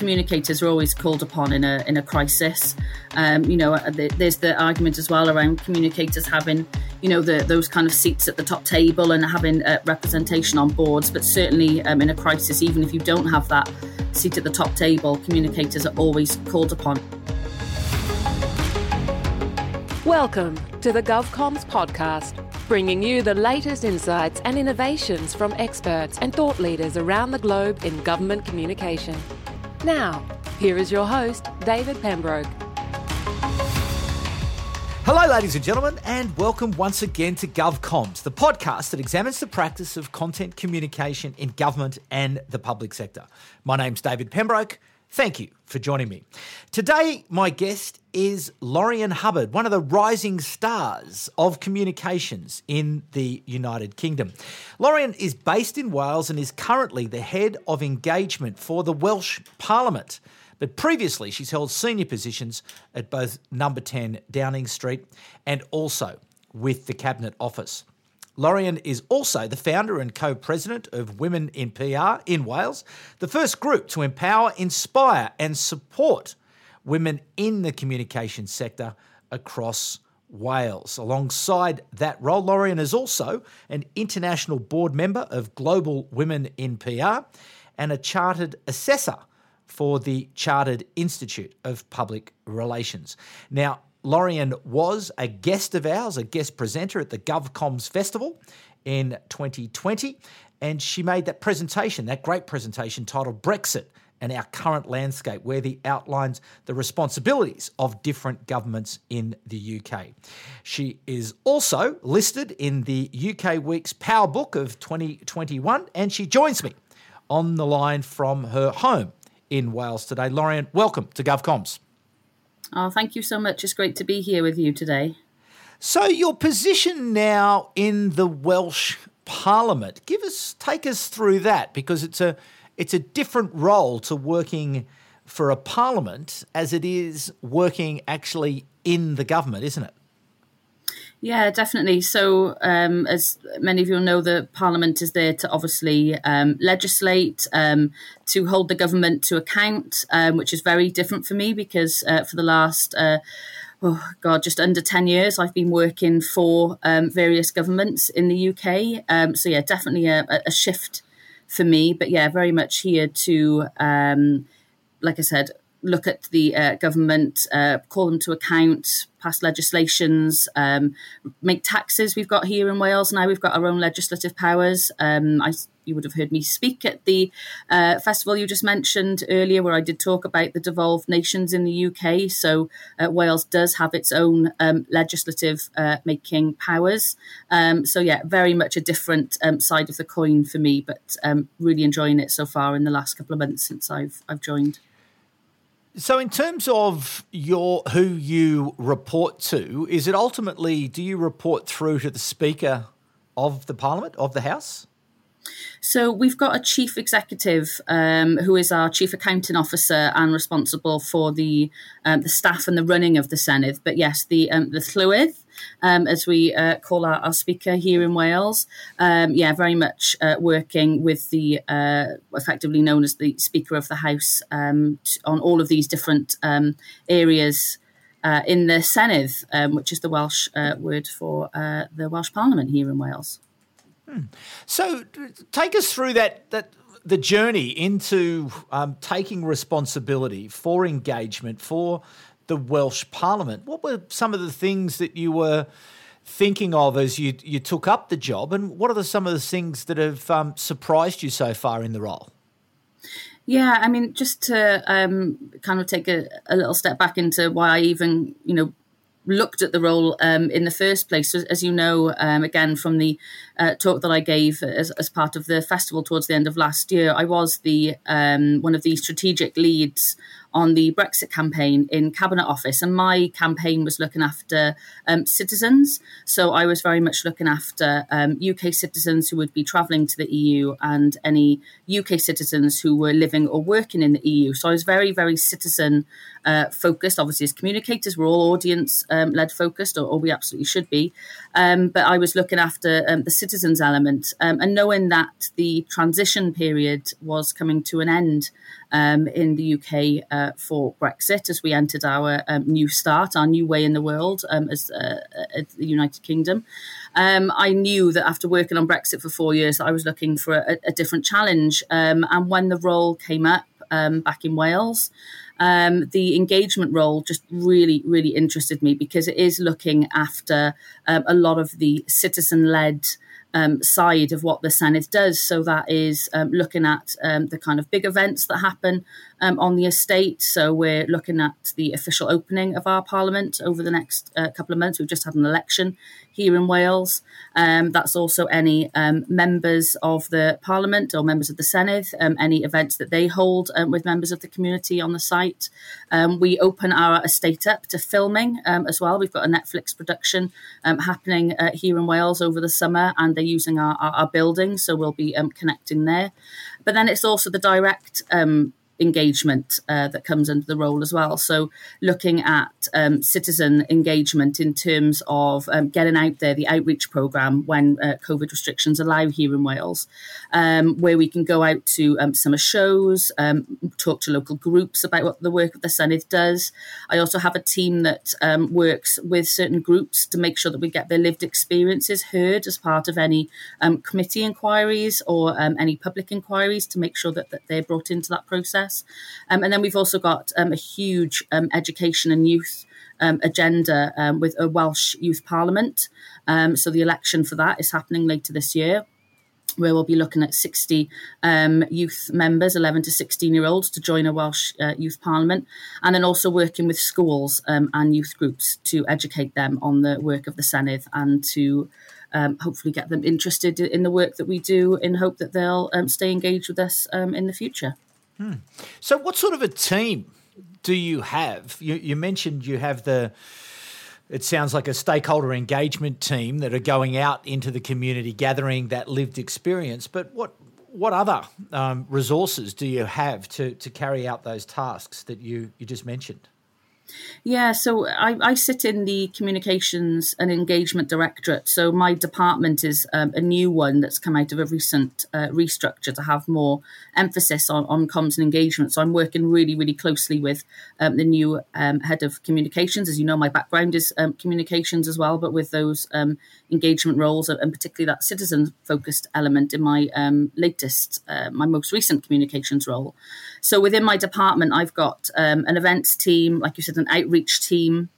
communicators are always called upon in a in a crisis. Um, you know, there's the argument as well around communicators having, you know, the, those kind of seats at the top table and having uh, representation on boards. But certainly um, in a crisis, even if you don't have that seat at the top table, communicators are always called upon. Welcome to the GovComms podcast, bringing you the latest insights and innovations from experts and thought leaders around the globe in government communication. Now, here is your host, David Pembroke. Hello, ladies and gentlemen, and welcome once again to GovComms, the podcast that examines the practice of content communication in government and the public sector. My name's David Pembroke. Thank you for joining me. Today, my guest is Laurian Hubbard, one of the rising stars of communications in the United Kingdom. Laurian is based in Wales and is currently the head of engagement for the Welsh Parliament. But previously, she's held senior positions at both Number 10 Downing Street and also with the Cabinet Office. Laurian is also the founder and co president of Women in PR in Wales, the first group to empower, inspire, and support women in the communication sector across Wales. Alongside that role, Laurian is also an international board member of Global Women in PR and a chartered assessor for the Chartered Institute of Public Relations. Now, Laurian was a guest of ours, a guest presenter at the GovComms Festival in 2020, and she made that presentation, that great presentation titled Brexit and our current landscape, where he outlines the responsibilities of different governments in the UK. She is also listed in the UK Week's Power Book of 2021, and she joins me on the line from her home in Wales today. Laurian, welcome to GovComms. Oh, thank you so much. It's great to be here with you today. So, your position now in the Welsh Parliament, give us, take us through that because it's a, it's a different role to working for a parliament as it is working actually in the government, isn't it? Yeah, definitely. So, um, as many of you know, the Parliament is there to obviously um, legislate, um, to hold the government to account, um, which is very different for me because uh, for the last, uh, oh God, just under 10 years, I've been working for um, various governments in the UK. Um, so, yeah, definitely a, a, shift for me. But yeah, very much here to, like I said, look at the uh, government, uh, call them to account, pass legislations, um, make taxes. We've got here in Wales now. We've got our own legislative powers. Um, I, you would have heard me speak at the uh, festival you just mentioned earlier, where I did talk about the devolved nations in the UK. So uh, Wales does have its own um, legislative uh, making powers. Um, so yeah, very much a different um, side of the coin for me, but um, really enjoying it so far in the last couple of months since I've I've joined. So, in terms of your who you report to, is it ultimately do you report through to the Speaker of the Parliament of the House? So we've got a chief executive um, who is our chief accounting officer and responsible for the um, the staff and the running of the Senedd. But yes, the um, the Llywydd, um, as we uh, call our, our, speaker here in Wales, um, yeah, very much uh, working with the uh, effectively known as the Speaker of the House um, t- on all of these different areas. Uh, in the Senedd, which is the Welsh uh, word for the Welsh Parliament here in Wales. Hmm. So, take us through that that the journey into um, taking responsibility for engagement for the Welsh Parliament. What were some of the things that you were thinking of as you you took up the job, and what are the, some of the things that have um, surprised you so far in the role? Yeah, I mean, just to um, kind of take a, a, little step back into why I even, you know, looked at the role um, in the first place. So, as you know, um, again, from the uh, talk that I gave as, as, part of the festival towards the end of last year, I was the um, one of the strategic leads on the Brexit campaign in Cabinet Office. And my campaign was looking after um, citizens. So I was very much looking after um, UK citizens who would be travelling to the EU and any UK citizens who were living or working in the EU. So I was very, very citizen uh, focused. Obviously, as communicators, we're all audience um, led focused, or, or, we absolutely should be. Um, but I was looking after um, the citizens element um, and knowing that the transition period was coming to an end um, in the UK uh, for Brexit as we entered our um, new start, our new way in the world as, uh, the United Kingdom. I knew that after working on Brexit for four years, I was looking for a, a different challenge. and when the role came up back in Wales, um, the engagement role just really, really interested me because it is looking after um, a lot of the citizen led um, side of what the Senedd does. So that is um, looking at um, the kind of big events that happen um, on the estate. So we're looking at the official opening of our Parliament over the next uh, couple of months. We've just had an election here in Wales. Um, that's also any um, members of the Parliament or members of the Senedd, any events that they hold with members of the community on the site. we open our estate up to filming as well. We've got a Netflix production happening uh, here in Wales over the summer, and they're using our, our, our building, so we'll be connecting there. But then it's also the direct um, engagement uh, that comes under the role as well. So, looking at um, citizen engagement in terms of um, getting out there, the outreach program when uh, COVID restrictions allow here in Wales, um, where we can go out to um, summer shows, um, talk to local groups about what the work of the Senedd does. I also have a team that um, works with certain groups to make sure that we get their lived experiences heard as part of any committee inquiries or any public inquiries to make sure that, that they're brought into that process. Um, and then we've also got um, a huge um, education and youth um, agenda um, with a Welsh Youth Parliament. Um, so the election for that is happening later this year. Where we'll be looking at 60 youth members, 11 to 16 year olds, to join a Welsh uh, Youth Parliament, and then also working with schools and youth groups to educate them on the work of the Senedd and to um, hopefully get them interested in the work that we do in hope that they'll um, stay engaged with us um, in the future. Hmm. So, what sort of a team do you have? You, you, mentioned you have the. It sounds like a stakeholder engagement team that are going out into the community, gathering that lived experience. But what what other um, resources do you have to to carry out those tasks that you you just mentioned? Yeah, so I, I, sit in the communications and engagement directorate. So my department is um, a new one that's come out of a recent uh, restructure to have more emphasis on, on comms and engagement. So I'm working really, really closely with um, the new um, head of communications. As you know, my background is um, communications as well, but with those um, engagement roles and particularly that citizen focused element in my um, latest, uh, my most recent communications role. So within my department, I've got an events team, like you said, an outreach team.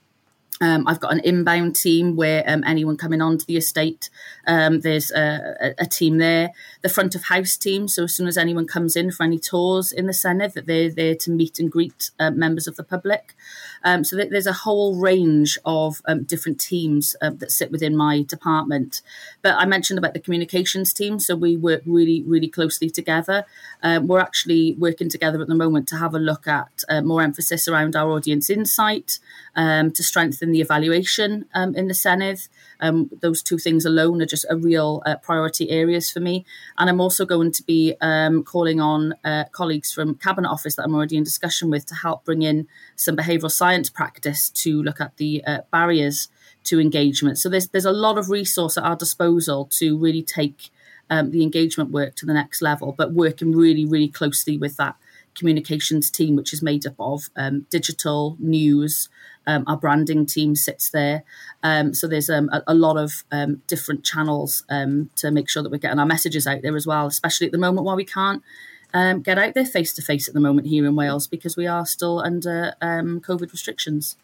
Um, I've got an inbound team where um, anyone coming onto the estate, um, there's a, a, team there. The front of house team, so as soon as anyone comes in for any tours in the Senedd, that they're there to meet and greet uh, members of the public. Um, so there's a whole range of um, different teams uh, that sit within my department. But I mentioned about the communications team, so we work really, really closely together. We're actually working together at the moment to have a look at uh, more emphasis around our audience insight to strengthen the evaluation um, in the Senedd. Um, those two things alone are just a real uh, priority areas for me. And I'm also going to be um, calling on uh, colleagues from Cabinet Office that I'm already in discussion with to help bring in some behavioural science practice to look at the uh, barriers to engagement. So there's there's a lot of resource at our disposal to really take um, the engagement work to the next level, but working really really closely with that communications team, which is made up of um, digital news, um, our branding team sits there. Um, so there's um, a, a, lot of um, different channels um, to make sure that we're getting our messages out there as well, especially at the moment while we can't um, get out there face to face at the moment here in Wales because we are still under COVID restrictions.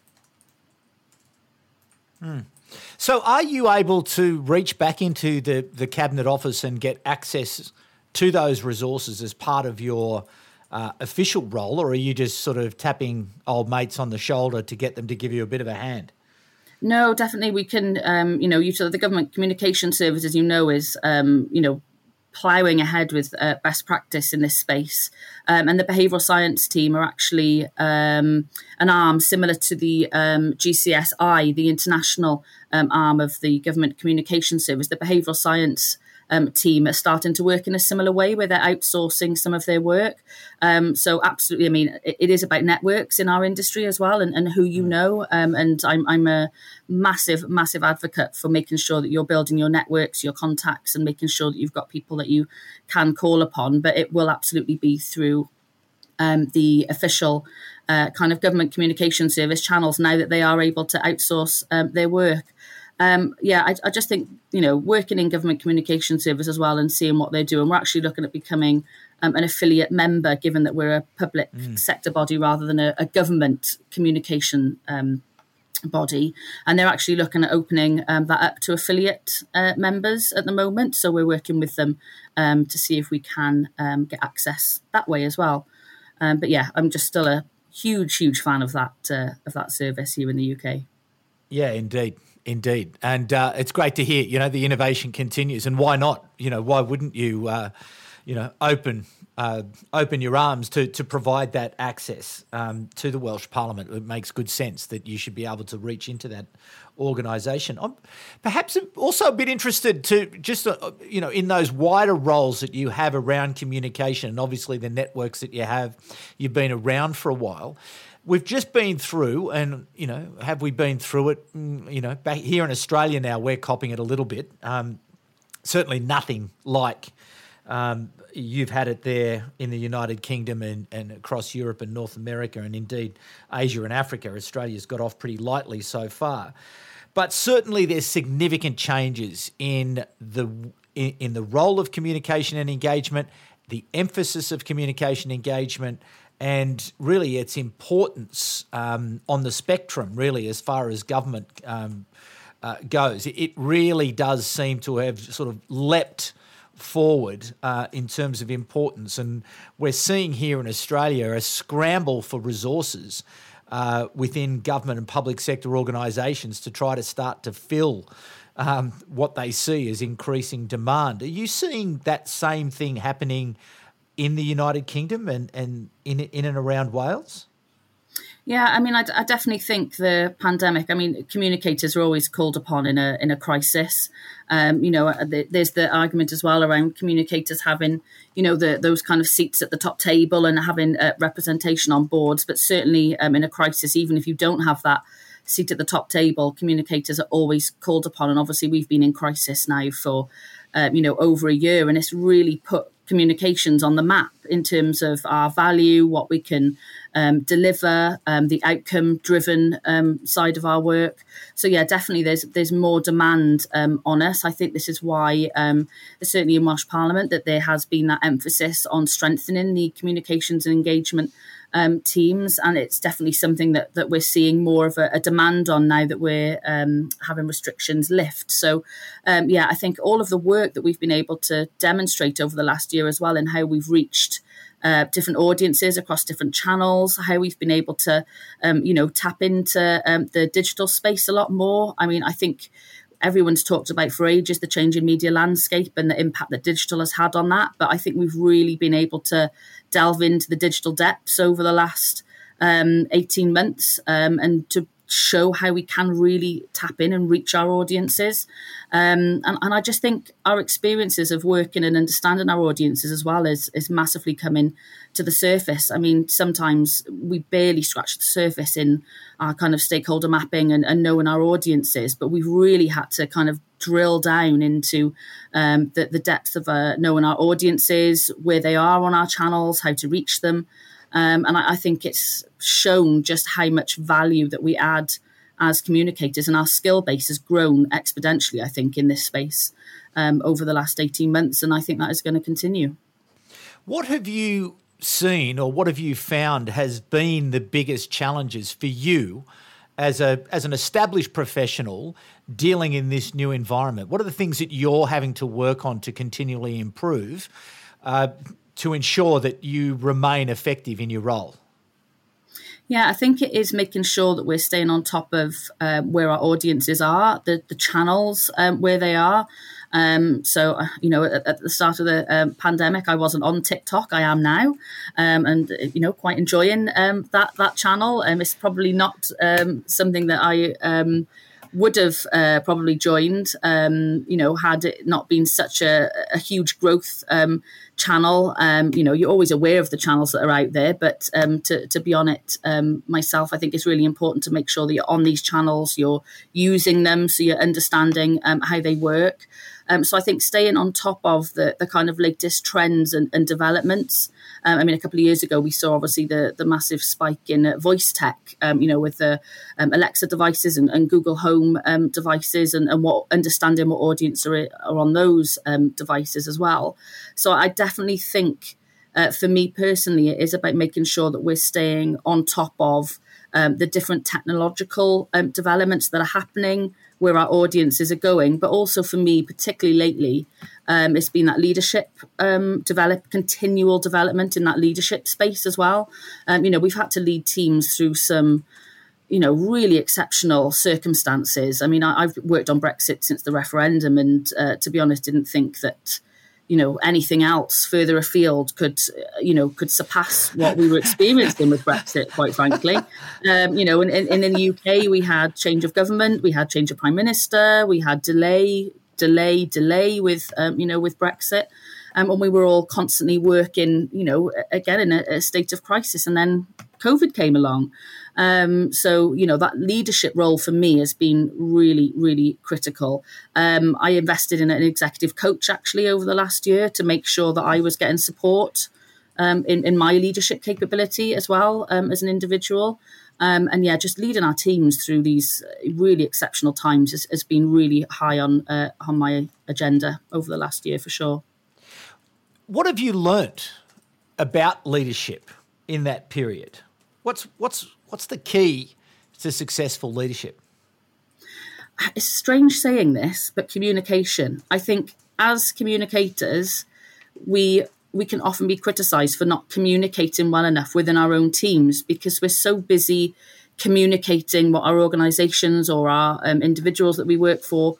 Hmm. So, are you able to reach back into the, the cabinet office and get access to those resources as part of your uh, official role, or are you just sort of tapping old mates on the shoulder to get them to give you a bit of a hand? No, definitely we can. Um, you know, the government communication service, as you know, is um, you know ploughing ahead with uh, best practice in this space. Um, and the behavioural science team are actually um, an arm similar to the um, GCSI, the international um, arm of the government communication service. The behavioural science um, team are starting to work in a similar way where they're outsourcing some of their work. Um, so absolutely, I mean, it, it is about networks in our industry as well and, and who you mm. know. Um, and I'm, I'm a massive, massive advocate for making sure that you're building your networks, your contacts, and making sure that you've got people that you can call upon. But it will absolutely be through um, the official uh, kind of government communication service channels now that they are able to outsource um, their work um, yeah, I, I, just think you know working in government communication service as well and seeing what they're doing. We're actually looking at becoming um, an affiliate member, given that we're a public mm. sector body rather than a, a government communication um, body. And they're actually looking at opening um, that up to affiliate uh, members at the moment. So we're working with them um, to see if we can um, get access that way as well. but yeah, I'm just still a huge, huge fan of that uh, of that service here in the UK. Yeah, indeed. Indeed, and uh, it's great to hear. You know, the innovation continues, and why not? You know, why wouldn't you? Uh, you know, open uh, open your arms to to provide that access um, to the Welsh Parliament. It makes good sense that you should be able to reach into that organisation. I'm perhaps also a bit interested to just uh, you know in those wider roles that you have around communication, and obviously the networks that you have. You've been around for a while we've just been through, and you know, have we been through it? Mm, you know, back here in Australia now, we're copping it a little bit. Um, certainly nothing like um, you've had it there in the United Kingdom and, and across Europe and North America, and indeed Asia and Africa. Australia's got off pretty lightly so far. But certainly, there's significant changes in the in, in the role of communication and engagement, the emphasis of communication engagement, and really its importance um, on the spectrum, really, as far as government um, uh, goes. It really does seem to have sort of leapt forward uh, in terms of importance. And we're seeing here in Australia a scramble for resources uh, within government and public sector organisations to try to start to fill. Um, what they see as increasing demand. Are you seeing that same thing happening in the United Kingdom and, and in, in and around Wales? Yeah, I mean, I, I, definitely think the pandemic. I mean, communicators are always called upon in a in a crisis. Um, you know, uh, there's the argument as well around communicators having, you know, the, those kind of seats at the top table and having uh, representation on boards. But certainly, um, in a crisis, even if you don't have that seat at the top table, communicators are always called upon. And obviously, we've been in crisis now for, um, you know, over a year, and it's really put communications on the map in terms of our value, what we can um, deliver, um, the outcome driven um, side of our work. So yeah, definitely there's there's more demand um, on us. I think this is why um, certainly in Welsh Parliament that there has been that emphasis on strengthening the communications and engagement um, teams, and it's definitely something that that we're seeing more of a, a demand on now that we're um, having restrictions lift. So, um, yeah, I think all of the work that we've been able to demonstrate over the last year as well, and how we've reached. Uh, different audiences across different channels, how we've been able to, um, you know, tap into um, the digital space a lot more. I mean, I think everyone's talked about for ages the change in media landscape and the impact that digital has had on that. But I think we've really been able to delve into the digital depths over the last um, 18 months um, and to show how we can really tap in and reach our audiences. Um, and, and I just think our experiences of working and understanding our audiences as well is, is massively coming to the surface. I mean, sometimes we barely scratch the surface in our kind of stakeholder mapping and, and knowing our audiences, but we've really had to kind of drill down into um, the, the depth of uh, knowing our audiences, where they are on our channels, how to reach them. Um, and I, I, think it's shown just how much value that we add as communicators, and our skill base has grown exponentially, I think, in this space um, over the last 18 months. And I think that is going to continue. What have you seen, or what have you found has been the biggest challenges for you? As, a, as an established professional dealing in this new environment? What are the things that you're having to work on to continually improve? Uh, to ensure that you remain effective in your role? Yeah, I think it is making sure that we're staying on top of uh, where our audiences are, the, the channels um, where they are. Um, so, uh, you know, at, at, the start of the um, pandemic, I wasn't on TikTok. I am now, um, and you know, quite enjoying um, that that channel. Um, it's probably not um, something that I would have uh, probably joined, um, you know, had it not been such a, a huge growth um, channel. Um, you know, you're always aware of the channels that are out there, but um, to, to be on it um, myself, I think it's really important to make sure that you're on these channels, you're using them, so you're understanding um, how they work. Um, so I think staying on top of the, the kind of latest trends and, and developments. Um, I mean, a couple of years ago, we saw obviously the, the massive spike in uh, voice tech, um, you know, with the um, Alexa devices and, and Google Home um, devices and, and what understanding what audience are, are on those um, devices as well. So I definitely think uh, for me personally, it is about making sure that we're staying on top of um, the different technological um, developments that are happening, where our audiences are going. But also for me, particularly lately, um, it's been that leadership um, develop, continual development in that leadership space as well. Um, you know, we've had to lead teams through some you know, really exceptional circumstances. I mean, I, have worked on Brexit since the referendum, and uh, to be honest, didn't think that you know anything else further afield could you know could surpass what we were experiencing with Brexit. Quite frankly, um, you know, and, in the UK we had change of government, we had change of prime minister, we had delay, delay, delay with um, you know with Brexit. Um, and we were all constantly working, you know, again in a, a state of crisis, and then COVID came along, um, so, you know, that leadership role for me has been really, really critical. Um, I invested in an executive coach actually over the last year to make sure that I was getting support um, in, in my leadership capability as well um, as an individual. Um, and yeah, just leading our teams through these really exceptional times has, has been really high on uh, on my agenda over the last year for sure. What have you learnt about leadership in that period? What's what's what's the key to successful leadership? It's strange saying this, but communication. I think as communicators, we we can often be criticized for not communicating well enough within our own teams because we're so busy communicating what our organizations or our um, individuals that we work for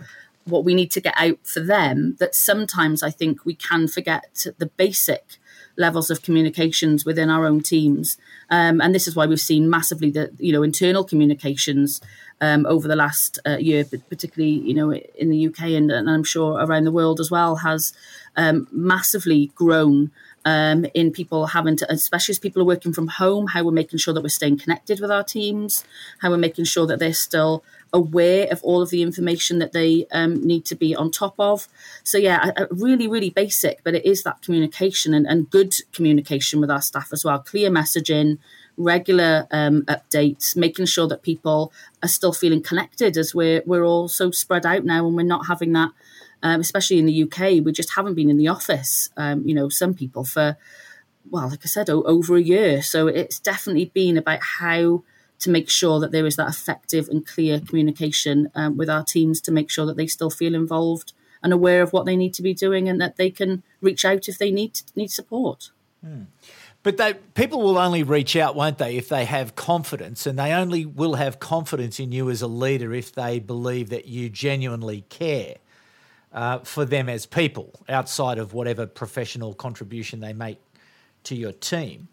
what we need to get out for them that sometimes i think we can forget the basic levels of communications within our own teams. Um, and this is why we've seen massively the you know internal communications um, over the last uh, year, particularly you know in the UK and, and, I'm sure around the world as well, has um, massively grown. Um, in people having to, especially as people are working from home, how we're making sure that we're staying connected with our teams, how we're making sure that they're still aware of all of the information that they um, need to be on top of. So, yeah, a, a really, really basic, but it is that communication and, and, good communication with our staff as well. Clear messaging, regular um, updates, making sure that people are still feeling connected as we're, we're all so spread out now and we're not having that. Um, especially in the UK, we just haven't been in the office. Um, you know, some people for, well, like I said, o- over a year. So it's definitely been about how to make sure that there is that effective and clear communication um, with our teams to make sure that they still feel involved and aware of what they need to be doing and that they can reach out if they need need support. Hmm. But they, people will only reach out, won't they, if they have confidence, and they only will have confidence in you as a leader if they believe that you genuinely care uh, for them as people outside of whatever professional contribution they make to your team.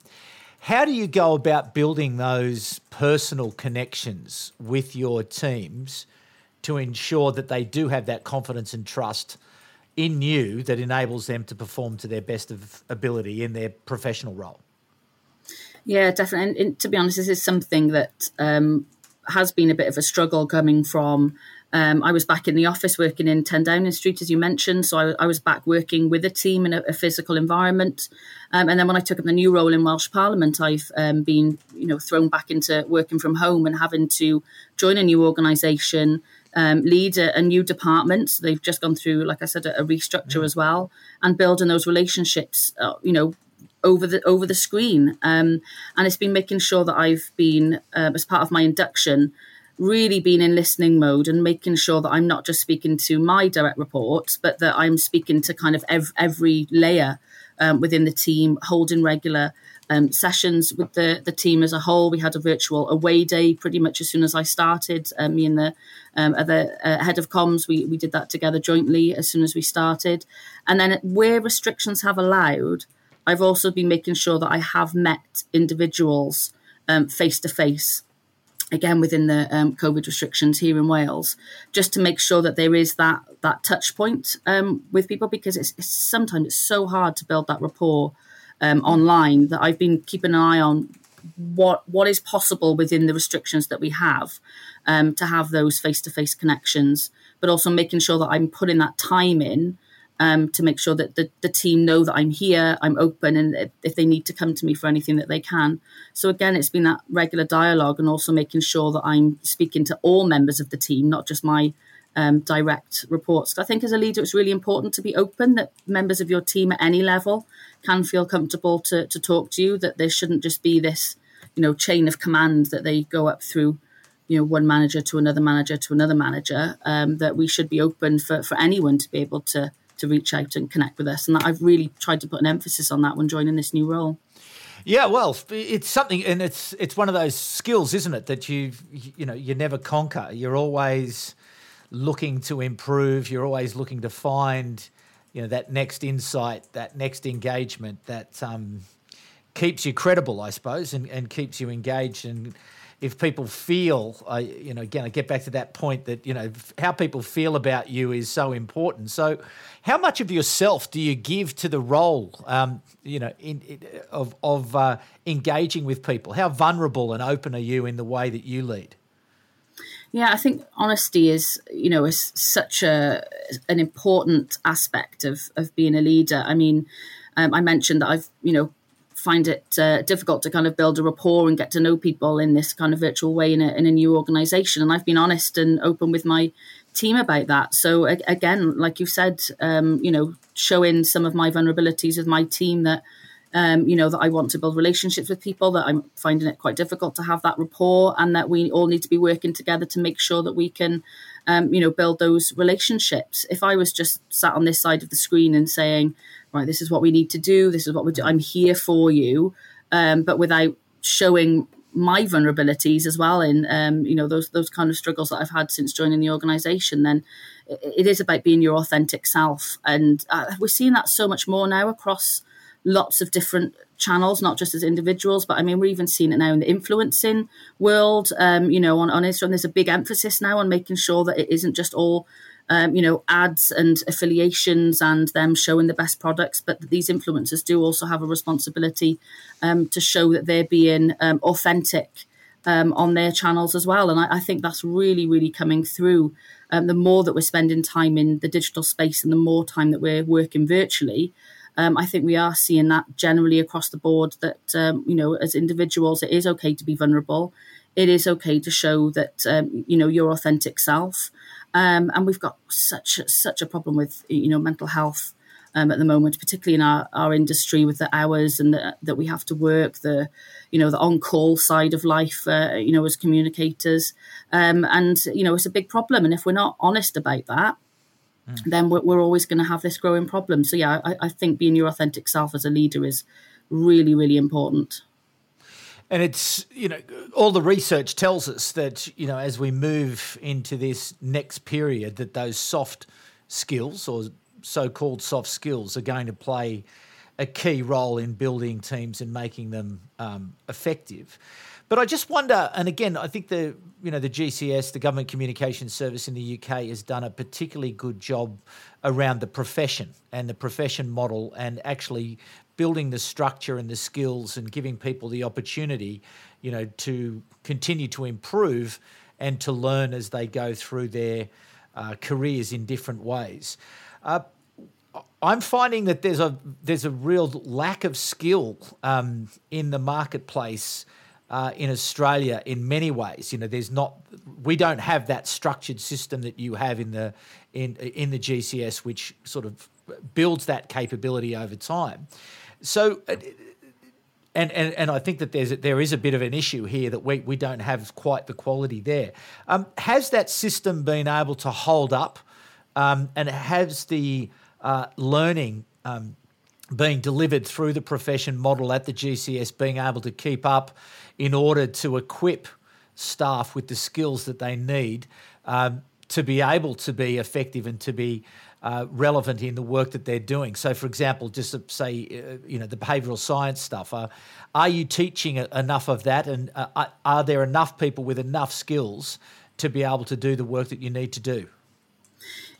How do you go about building those personal connections with your teams to ensure that they do have that confidence and trust in you that enables them to perform to their best of ability in their professional role? Yeah, definitely. And, to be honest, this is something that um, has been a bit of a struggle coming from um, I was back in the office working in 10 Downing Street, as you mentioned. So I, I was back working with a team in a, a physical environment. Um, and then when I took up the new role in Welsh Parliament, I've um, been, you know, thrown back into working from home and having to join a new organisation, um, lead a, a, new department. So they've just gone through, like I said, a, a restructure mm. as well, and building those relationships, uh, you know, over the over the screen. Um, and it's been making sure that I've been, uh, as part of my induction, really been in listening mode and making sure that I'm not just speaking to my direct reports, but that I'm speaking to kind of ev- every layer um, within the team, holding regular um, sessions with the, the team as a whole. We had a virtual away day pretty much as soon as I started. Um, me and the um, other uh, head of comms, we, we did that together jointly as soon as we started. And then where restrictions have allowed, I've also been making sure that I have met individuals face to face again within the um, COVID restrictions here in Wales, just to make sure that there is that that touch point um, with people because it's, it's, sometimes it's so hard to build that rapport um, online that I've been keeping an eye on what what is possible within the restrictions that we have um, to have those face to face connections, but also making sure that I'm putting that time in um, to make sure that the, the team know that I'm here, I'm open, and if they need to come to me for anything that they can. So again, it's been that regular dialogue and also making sure that I'm speaking to all members of the team, not just my um, direct reports. I think as a leader, it's really important to be open that members of your team at any level can feel comfortable to, to talk to you, that there shouldn't just be this, you know, chain of command that they go up through you know one manager to another manager to another manager um, that we should be open for, for anyone to be able to to reach out and connect with us. And that I've really tried to put an emphasis on that when joining this new role. Yeah, well, it's something, and it's it's one of those skills, isn't it, that you you know you never conquer. You're always looking to improve. You're always looking to find, you know, that next insight, that next engagement that um, keeps you credible, I suppose, and, and keeps you engaged and if people feel, uh, you know, again, I get back to that point that, you know, how people feel about you is so important. So, how much of yourself do you give to the role, um, you know, in, in, of, of uh, engaging with people? How vulnerable and open are you in the way that you lead? Yeah, I think honesty is, you know, is such a an important aspect of of being a leader. I mean, um, I mentioned that I've, you know, find it uh, difficult to kind of build a rapport and get to know people in this kind of virtual way in a, in a new organization. And I've been honest and open with my team about that. So again, like you said, um, you know, showing some of my vulnerabilities with my team that, um, you know, that I want to build relationships with people, that I'm finding it quite difficult to have that rapport, and that we all need to be working together to make sure that we can, um, you know, build those relationships. If I was just sat on this side of the screen and saying, right, this is what we need to do, this is what we do, I'm here for you, um, but without showing my vulnerabilities as well in um, you know those those kind of struggles that I've had since joining the organisation, then it is about being your authentic self, and uh, we're seeing that so much more now across lots of different channels, not just as individuals, but I mean we're even seeing it now in the influencing world. Um, you know, on on Instagram, there's a big emphasis now on making sure that it isn't just all um, you know, ads and affiliations and them showing the best products. But that these influencers do also have a responsibility um, to show that they're being um, authentic um, on their channels as well. And I, I, think that's really, really coming through. Um, the more that we're spending time in the digital space and the more time that we're working virtually, um, I think we are seeing that generally across the board that, you know, as individuals, it is okay to be vulnerable. It is okay to show that, you know, your authentic self. Um, and we've got such such a problem with you know mental health um, at the moment, particularly in our, our industry with the hours and the, that we have to work, the you know the on call side of life, uh, you know as communicators, um, and you know it's a big problem. And if we're not honest about that, mm. then we're, we're always going to have this growing problem. So yeah, I, I think being your authentic self as a leader is really really important. And it's, you know, all the research tells us that, you know, as we move into this next period, that those soft skills or so called soft skills are going to play a key role in building teams and making them um, effective. But I just wonder, and again, I think the you know the GCS, the Government Communications Service in the UK, has done a particularly good job around the profession and the profession model, and actually building the structure and the skills and giving people the opportunity, you know, to continue to improve and to learn as they go through their uh, careers in different ways. Uh, I'm finding that there's a there's a real lack of skill um, in the marketplace uh, in Australia in many ways. You know, there's not we don't have that structured system that you have in the in in the GCS, which sort of builds that capability over time. So, and, and, and I think that there's there is a bit of an issue here that we, we don't have quite the quality there. Um, has that system been able to hold up, um, and has the uh, learning um, being delivered through the profession model at the GCS being able to keep up in order to equip staff with the skills that they need um, to be able to be effective and to be uh, relevant in the work that they're doing. So, for example, just say, uh, you know, the behavioural science stuff. Uh, are you teaching enough of that, and uh, are there enough people with enough skills to be able to do the work that you need to do?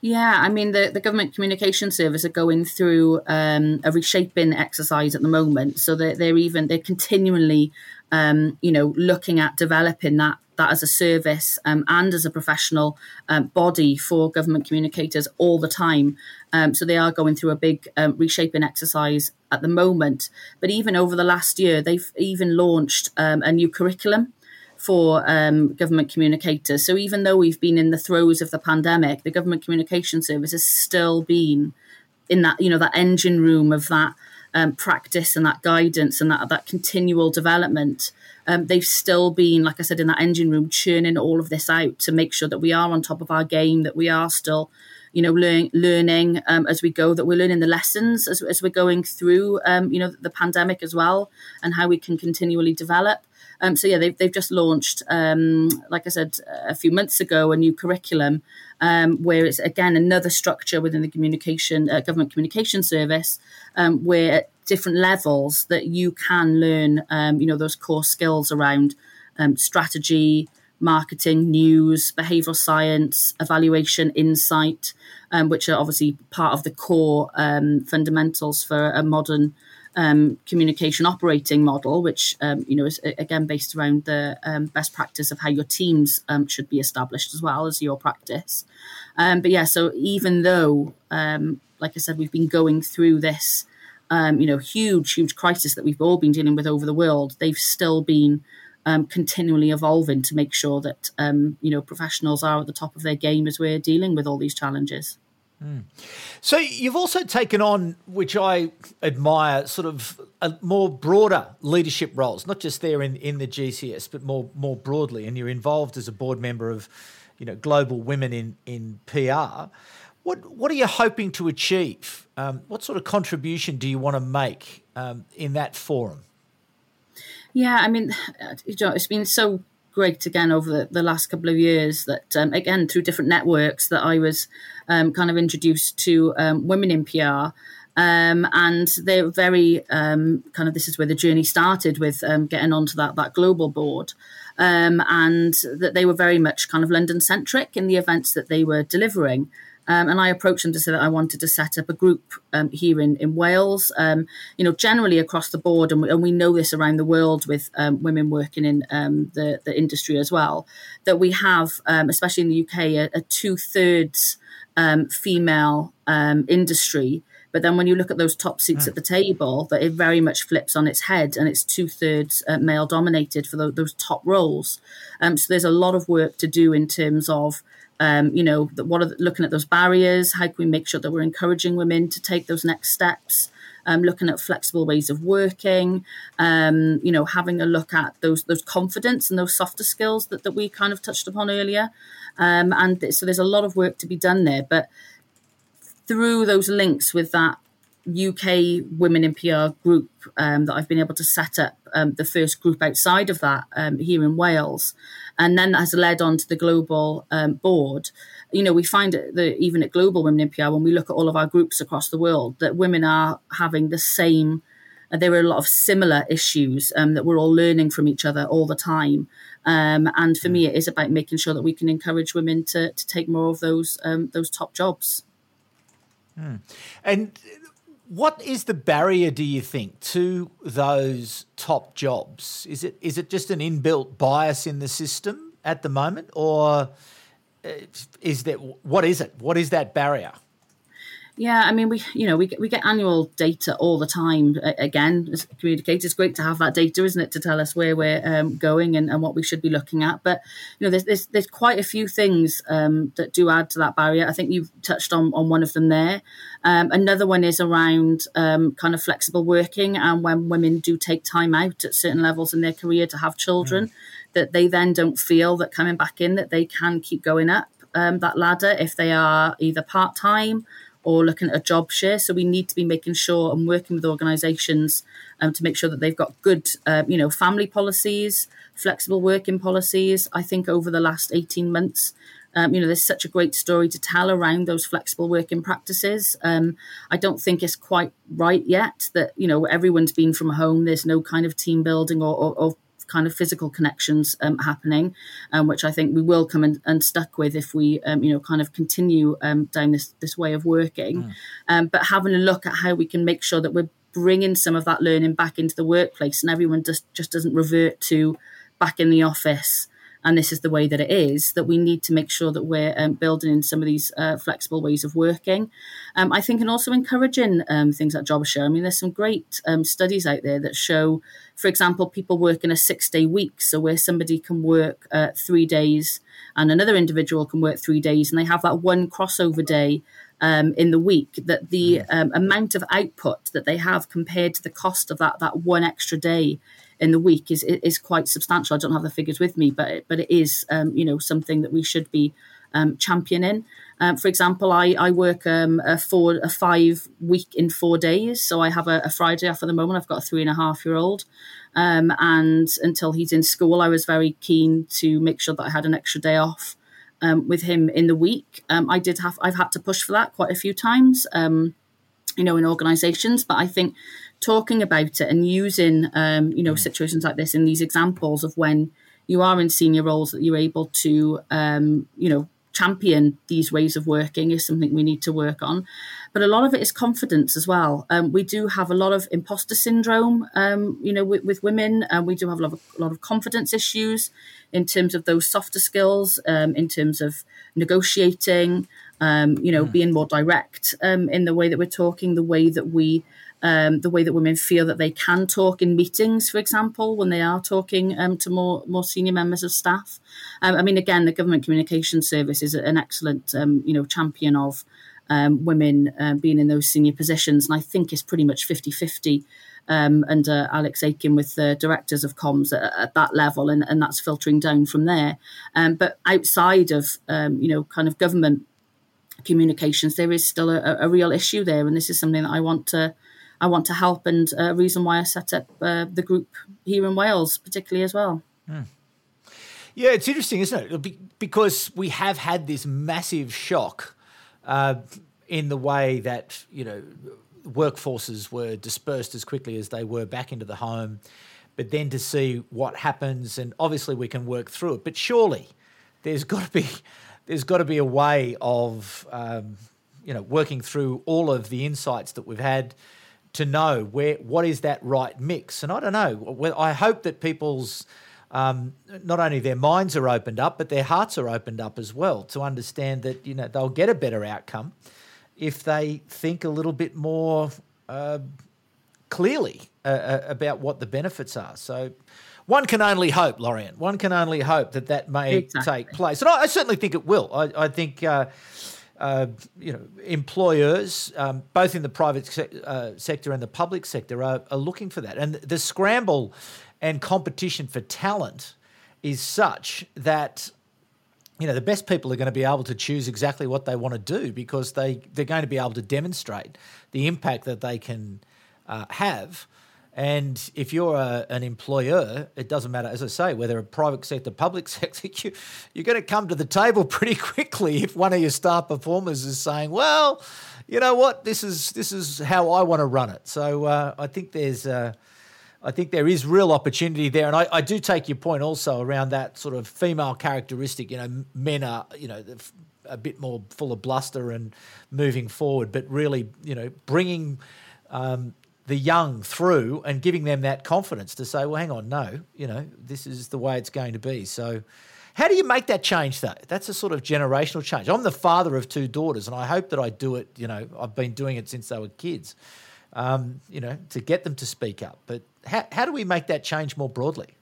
Yeah, I mean the, the government communication service are going through um, a reshaping exercise at the moment, so they're, they're even they're continually, um, you know, looking at developing that that as a service um, and as a professional um, body for government communicators all the time. Um, so they are going through a big um, reshaping exercise at the moment. But even over the last year, they've even launched um, a new curriculum for um, government communicators. So even though we've been in the throes of the pandemic, the government communication service has still been in that you know that engine room of that um, practice and that guidance and that that continual development. Um, they've still been, like I said, in that engine room, churning all of this out to make sure that we are on top of our game, that we are still, you know, learn, learning um, as we go, that we're learning the lessons as, as we're going through, um, you know, the pandemic as well, and how we can continually develop. Um, so yeah, they've they've just launched, um, like I said a few months ago, a new curriculum um, where it's again another structure within the communication uh, government communication service, um, where at different levels that you can learn, um, you know, those core skills around um, strategy, marketing, news, behavioral science, evaluation, insight, which are obviously part of the core fundamentals for a modern um, communication operating model, which um, you know is again based around the um, best practice of how your teams um, should be established as well as your practice. Um, but yeah, so even though, um, like I said, we've been going through this, you know, huge, huge crisis that we've all been dealing with over the world, they've still been continually evolving to make sure that you know professionals are at the top of their game as we're dealing with all these challenges. Mm. So you've also taken on, which I admire, sort of a more broader leadership roles, not just there in, in the GCS, but more more broadly. And you're involved as a board member of, you know, Global Women in in PR. What what are you hoping to achieve? Um, what sort of contribution do you want to make um, in that forum? Yeah, I mean, it's been so great again over the, the last couple of years that um, again through different networks that I was um, kind of introduced to um, women in PR. Um, and they're very um, kind of this is where the journey started with um, getting onto that that global board, and that they were very much kind of London centric in the events that they were delivering. Um, and I approached them to say that I wanted to set up a group um, here in, in Wales, um, you know, generally across the board. And we, and we know this around the world with um, women working in um, the, the industry as well, that we have, um, especially in the UK, a, a two thirds female industry. But then when you look at those top seats mm. at the table, that it very much flips on its head and it's two thirds uh, male dominated for the, those top roles. so there's a lot of work to do in terms of um, you know, what are the, looking at those barriers? How can we make sure that we're encouraging women to take those next steps? Um, looking at flexible ways of working, um, you know, having a look at those those confidence and those softer skills that, that we kind of touched upon earlier. Um, and so there's a lot of work to be done there. But through those links with that UK Women in PR group um, that I've been able to set up, um, the first group outside of that um, here in Wales, and then that has led on to the global um, board. You know, we find that even at Global Women in PR, when we look at all of our groups across the world, that women are having the same. Uh, there are a lot of similar issues um, that we're all learning from each other all the time. Um, and for me, it is about making sure that we can encourage women to, to take more of those those top jobs. Mm. And what is the barrier, do you think, to those top jobs? Is it is it just an inbuilt bias in the system at the moment, or uh, is that what is it? What is that barrier? Yeah, I mean, we you know we get, we get annual data all the time. Again, as communicators, it's great to have that data, isn't it, to tell us where we're um, going and, and what we should be looking at. But you know, there's there's, there's quite a few things um, that do add to that barrier. I think you've touched on on one of them there. Um, another one is around um, kind of flexible working and when women do take time out at certain levels in their career to have children, mm. that they then don't feel that coming back in that they can keep going up um, that ladder if they are either part time or looking at a job share. So we need to be making sure and working with organisations um, to make sure that they've got good, uh, you know, family policies, flexible working policies. I think over the last eighteen months, Um, you know, there's such a great story to tell around those flexible working practices. Um, I don't think it's quite right yet that you know everyone's been from home. There's no kind of team building or, or, or kind of physical connections um, happening, um, which I think we will come and, and stuck with if we, um, you know, kind of continue um, down this this way of working. Mm. but having a look at how we can make sure that we're bringing some of that learning back into the workplace and everyone just just doesn't revert to back in the office and this is the way that it is, that we need to make sure that we're um, building in some of these uh, flexible ways of working. Um, I think, and also encouraging um, things like job share. I mean, there's some great um, studies out there that show, for example, people work in a six day week. So where somebody can work uh, three days and another individual can work three days, and they have that one crossover day um, in the week that the um, amount of output that they have compared to the cost of that that one extra day in the week is is quite substantial. I don't have the figures with me, but but it is um, you know something that we should be um, championing. Um, for example, I I work um, a four a five week in four days, so I have a, a Friday off at the moment. I've got a three and a half year old, um, and until he's in school, I was very keen to make sure that I had an extra day off um, with him in the week. I did have I've had to push for that quite a few times you know, in organizations. But I think talking about it and using, um, you know, mm. situations like this in these examples of when you are in senior roles that you're able to, um, you know, champion these ways of working is something we need to work on. But a lot of it is confidence as well. Um, we do have a lot of imposter syndrome, um, you know, with, with women, and we do have a lot of, a lot of confidence issues in terms of those softer skills, um, in terms of negotiating, um, you know, mm. being more direct um, in the way that we're talking, the way that we um, the way that women feel that they can talk in meetings, for example, when they are talking um, to more more senior members of staff. Um, I mean, again, the Government Communication Service is an excellent, um, you know, champion of um, women uh, being in those senior positions, and I think it's pretty much 50-50 um, under Alex Aiken with the directors of comms at, at that level, and, and that's filtering down from there. but outside of, you know, kind of government communications, there is still a, a, real issue there, and this is something that I want to I want to help, and a reason why I set up uh, the group here in Wales, particularly as well. Mm. Yeah, it's interesting, isn't it? Because we have had this massive shock uh, in the way that you know workforces were dispersed as quickly as they were back into the home, but then to see what happens, and obviously we can work through it. But surely there's got to be there's got to be a way of um, you know working through all of the insights that we've had to know where what is that right mix. And I don't know. I hope that people's um, not only their minds are opened up, but their hearts are opened up as well to understand that you know they'll get a better outcome if they think a little bit more uh, clearly uh, uh about what the benefits are. So. One can only hope, Laurian. One can only hope that that may exactly. take place, and I, I, certainly think it will. I, I think uh, uh, you know, employers, um, both in the private se- uh, sector and the public sector, are, are, looking for that. And the scramble and competition for talent is such that you know the best people are going to be able to choose exactly what they want to do because they they're going to be able to demonstrate the impact that they can uh, have and if you're a, an employer, it doesn't matter, as I say, whether a private sector, public sector, you, you're going to come to the table pretty quickly if one of your star performers is saying, well, you know what, this is this is how I want to run it. So uh, I think there's, uh, I think there is real opportunity there, and I, I, do take your point also around that sort of female characteristic. You know, men are you know a bit more full of bluster and moving forward, but really you know bringing um, the young through and giving them that confidence to say, well, hang on, no, you know, this is the way it's going to be. So, how do you make that change though? That's a sort of generational change. I'm the father of two daughters, and I hope that I do it. You know, I've been doing it since they were kids. Um, you know, to get them to speak up. But how, how do we make that change more broadly?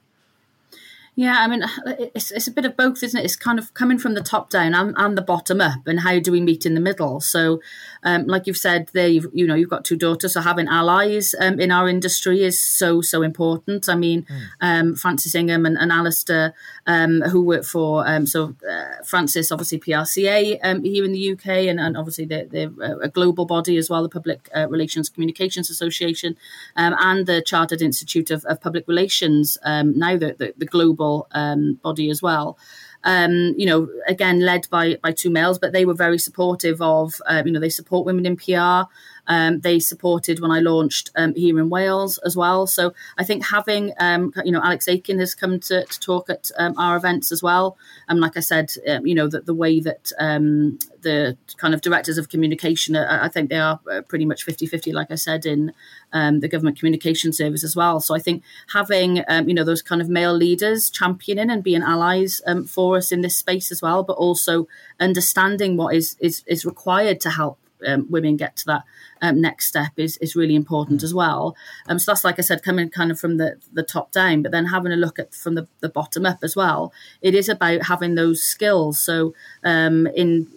Yeah, I mean, it's, it's a bit of both, isn't it? It's kind of coming from the top down and, and the bottom up, and how do we meet in the middle? So, um, like you've said, there, you've, you know, you've got two daughters, so having allies um, in our industry is so so important. I mean, mm. um, Francis Ingham and, and Alistair, um, who work for um, so uh, Francis, obviously PRCA um, here in the UK, and, and obviously they're, they're, a global body as well, the Public uh, Relations Communications Association, and the Chartered Institute of, of Public Relations. now the, the the global um, body as well. um, you know, again led by by two males, but they were very supportive of, uh, you know, they support women in PR. Um, they supported when I launched um, here in Wales as well. So I think having, um, you know, Alex Aiken has come to, to talk at um, our events as well. And like I said, um, you know, that the way that um, the kind of directors of communication, uh, I think they are uh, pretty much 50 50, like I said, in the government communication service as well. So I think having, you know, those kind of male leaders championing and being allies for us in this space as well, but also understanding what is, is, is required to help um, women get to that um, next step is is really important mm. as well. Um, so that's like I said, coming kind of from the the top down, but then having a look at from the, the bottom up as well. It is about having those skills. So um, in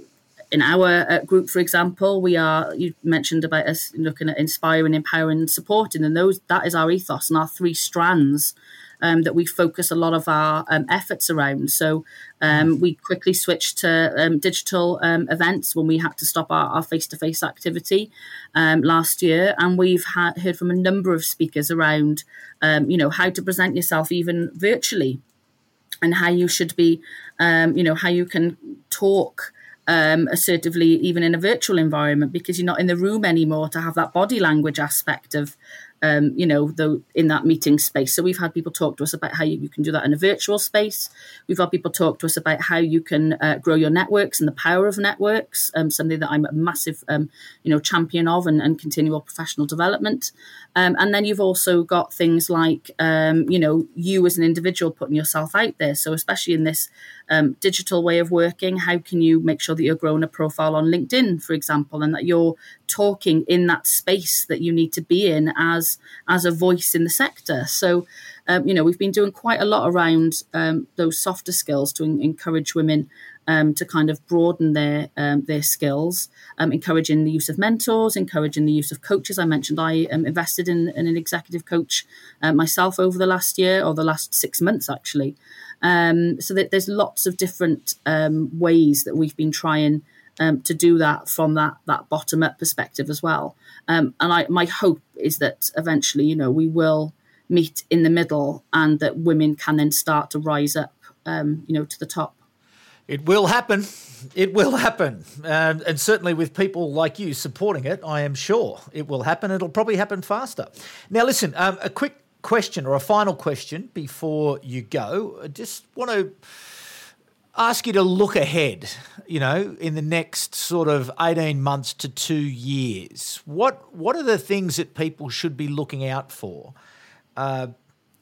in our uh, group, for example, we are. You mentioned about us looking at inspiring, empowering, and supporting, and those that is our ethos and our three strands um, that we focus a lot of our um, efforts around. So um, we quickly switched to um, digital um, events when we had to stop our face to face activity um, last year, and we've heard from a number of speakers around, you know, how to present yourself even virtually, and how you should be, you know, how you can talk. Um, assertively, even in a virtual environment, because you're not in the room anymore to have that body language aspect of um, you know, the, in that meeting space. So we've had people talk to us about how you, you, can do that in a virtual space. We've had people talk to us about how you can uh, grow your networks and the power of networks, um, something that I'm a massive, um, you know, champion of and, and continual professional development. Um, and then you've also got things like, um, you know, you as an individual putting yourself out there. So especially in this um, digital way of working, how can you make sure that you're growing a profile on LinkedIn, for example, and that you're talking in that space that you need to be in as as a voice in the sector. So, um, you know, we've been doing quite a lot around um, those softer skills to encourage women um, to kind of broaden their um, their skills, um, encouraging the use of mentors, encouraging the use of coaches. I mentioned I um, invested in, in, an executive coach uh, myself over the last year or the last six months actually. So that there's lots of different ways that we've been trying Um, to do that from that that bottom up perspective as well. Um, and I, my hope is that eventually, you know, we will meet in the middle and that women can then start to rise up, um, you know, to the top. It will happen. It will happen. And, and, certainly with people like you supporting it, I am sure it will happen. It'll probably happen faster. Now, listen, um, a quick question or a final question before you go. I just want to ask you to look ahead, you know, in the next sort of 18 months to two years. What, what are the things that people should be looking out for uh,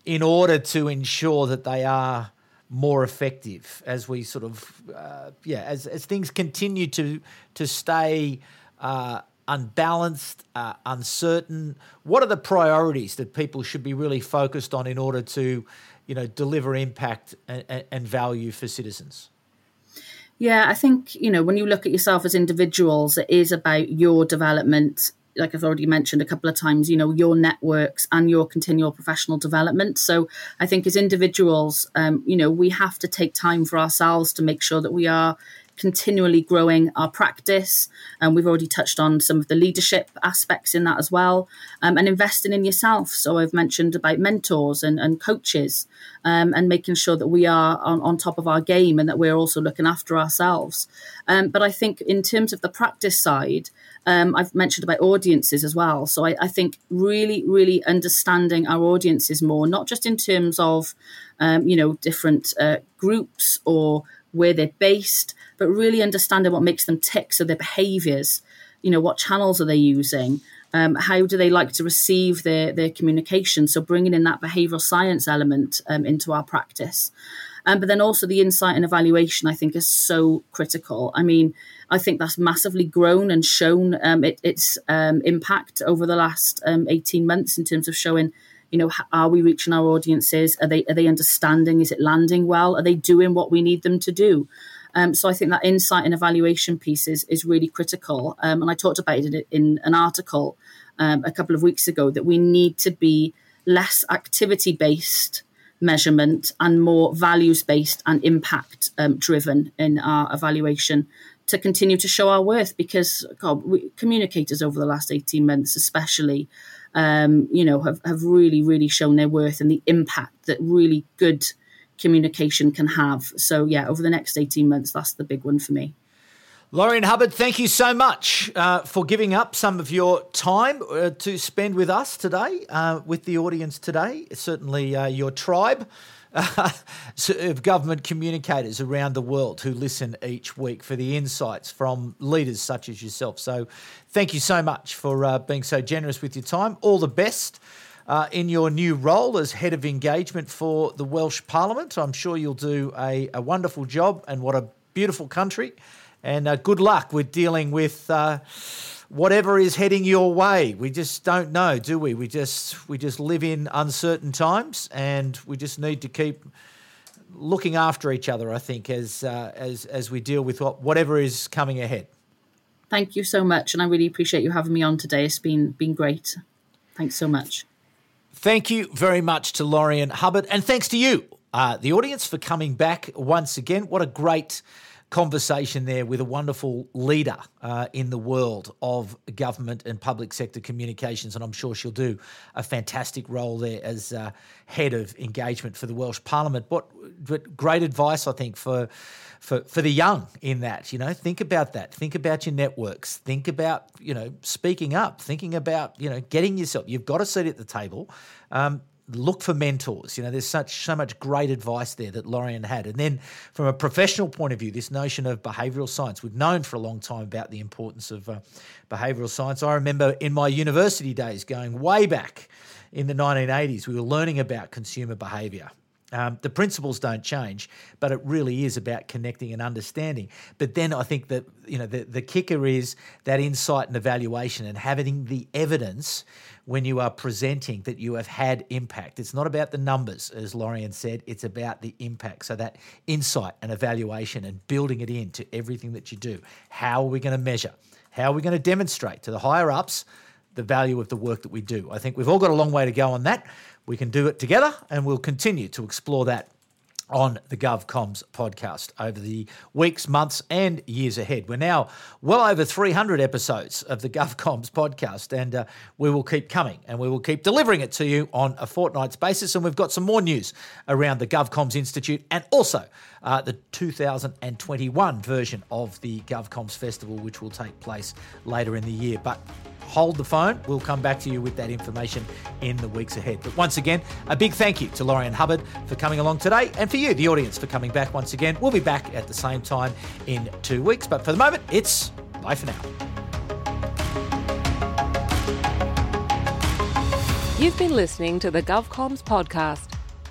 in order to ensure that they are more effective as we sort of uh, yeah as, as things continue to to stay uh, unbalanced, uh, uncertain. What are the priorities that people should be really focused on in order to you know deliver impact and, and value for citizens? Yeah, I think you know when you look at yourself as individuals, it is about your development like I've already mentioned a couple of times, you know, your networks and your continual professional development. So I think as individuals, um, you know, we have to take time for ourselves to make sure that we are continually growing our practice. And we've already touched on some of the leadership aspects in that as well, um, and investing in yourself. So I've mentioned about mentors and, and coaches um, and making sure that we are on, on top of our game and that we're also looking after ourselves. Um, but I think in terms of the practice side, um, I've mentioned about audiences as well. So I, I, think really, really understanding our audiences more, not just in terms of, um, you know, different uh, groups or where they're based, but really understanding what makes them tick. So their behaviors, you know, what channels are they using? Um, how do they like to receive their, their communication? So bringing in that behavioral science element um, into our practice. Um, but then also the insight and evaluation, I think, is so critical. I mean, I think that's massively grown and shown um, it, its um, impact over the last um, 18 months in terms of showing, you know, are we reaching our audiences? Are they are they understanding? Is it landing well? Are they doing what we need them to do? Um, so I think that insight and evaluation piece is, is really critical. Um, and I talked about it in an article um, a couple of weeks ago that we need to be less activity based measurement and more values based and impact um, driven in our evaluation to continue to show our worth because God, we, communicators over the last 18 months especially um, you know have, have really really shown their worth and the impact that really good communication can have. So, yeah, over the next 18 months, that's the big one for me. Laurian Hubbard, thank you so much uh, for giving up some of your time uh, to spend with us today, uh, with the audience today. Certainly, uh, your tribe of government communicators around the world who listen each week for the insights from leaders such as yourself. So, thank you so much for uh, being so generous with your time. All the best. Uh, in your new role as head of engagement for the Welsh Parliament. I'm sure you'll do a, a wonderful job, and what a beautiful country. And uh, good luck with dealing with uh, whatever is heading your way. We just don't know, do we? We just we just live in uncertain times, and we just need to keep looking after each other. I think as uh, as as we deal with what, whatever is coming ahead. Thank you so much, and I really appreciate you having me on today. It's been been great. Thanks so much. Thank you very much to Laurian Hubbard, and thanks to you, uh, the audience, for coming back once again. What a great conversation there with a wonderful leader uh, in the world of government and public sector communications, and I'm sure she'll do a fantastic role there as uh, head of engagement for the Welsh Parliament. But, but great advice, I think, for. For, for the young in that, you know, think about that. Think about your networks. Think about, you know, speaking up. Thinking about, you know, getting yourself. You've got a seat at the table. Um, look for mentors. You know, there's such so much great advice there that Laurian had. And then from a professional point of view, this notion of behavioural science. We've known for a long time about the importance of uh, behavioural science. I remember in my university days going way back in the 1980s, we were learning about consumer behaviour. Um, the principles don't change, but it really is about connecting and understanding. But then I think that you know the, the kicker is that insight and evaluation and having the evidence when you are presenting that you have had impact. It's not about the numbers, as Laurian said, it's about the impact. So that insight and evaluation and building it into everything that you do. How are we going to measure? How are we going to demonstrate to the higher ups the value of the work that we do? I think we've all got a long way to go on that. We can do it together, and we'll continue to explore that on the GovComms podcast over the weeks, months, and years ahead. We're now well over 300 episodes of the GovComms podcast, and uh, we will keep coming and we will keep delivering it to you on a fortnight's basis. And we've got some more news around the GovComms Institute and also uh, the 2021 version of the GovComms Festival, which will take place later in the year. But hold the phone. We'll come back to you with that information in the weeks ahead. But once again, a big thank you to Laurian Hubbard for coming along today and for you, the audience, for coming back once again. We'll be back at the same time in two weeks. But for the moment, it's bye for now. You've been listening to the GovComms podcast.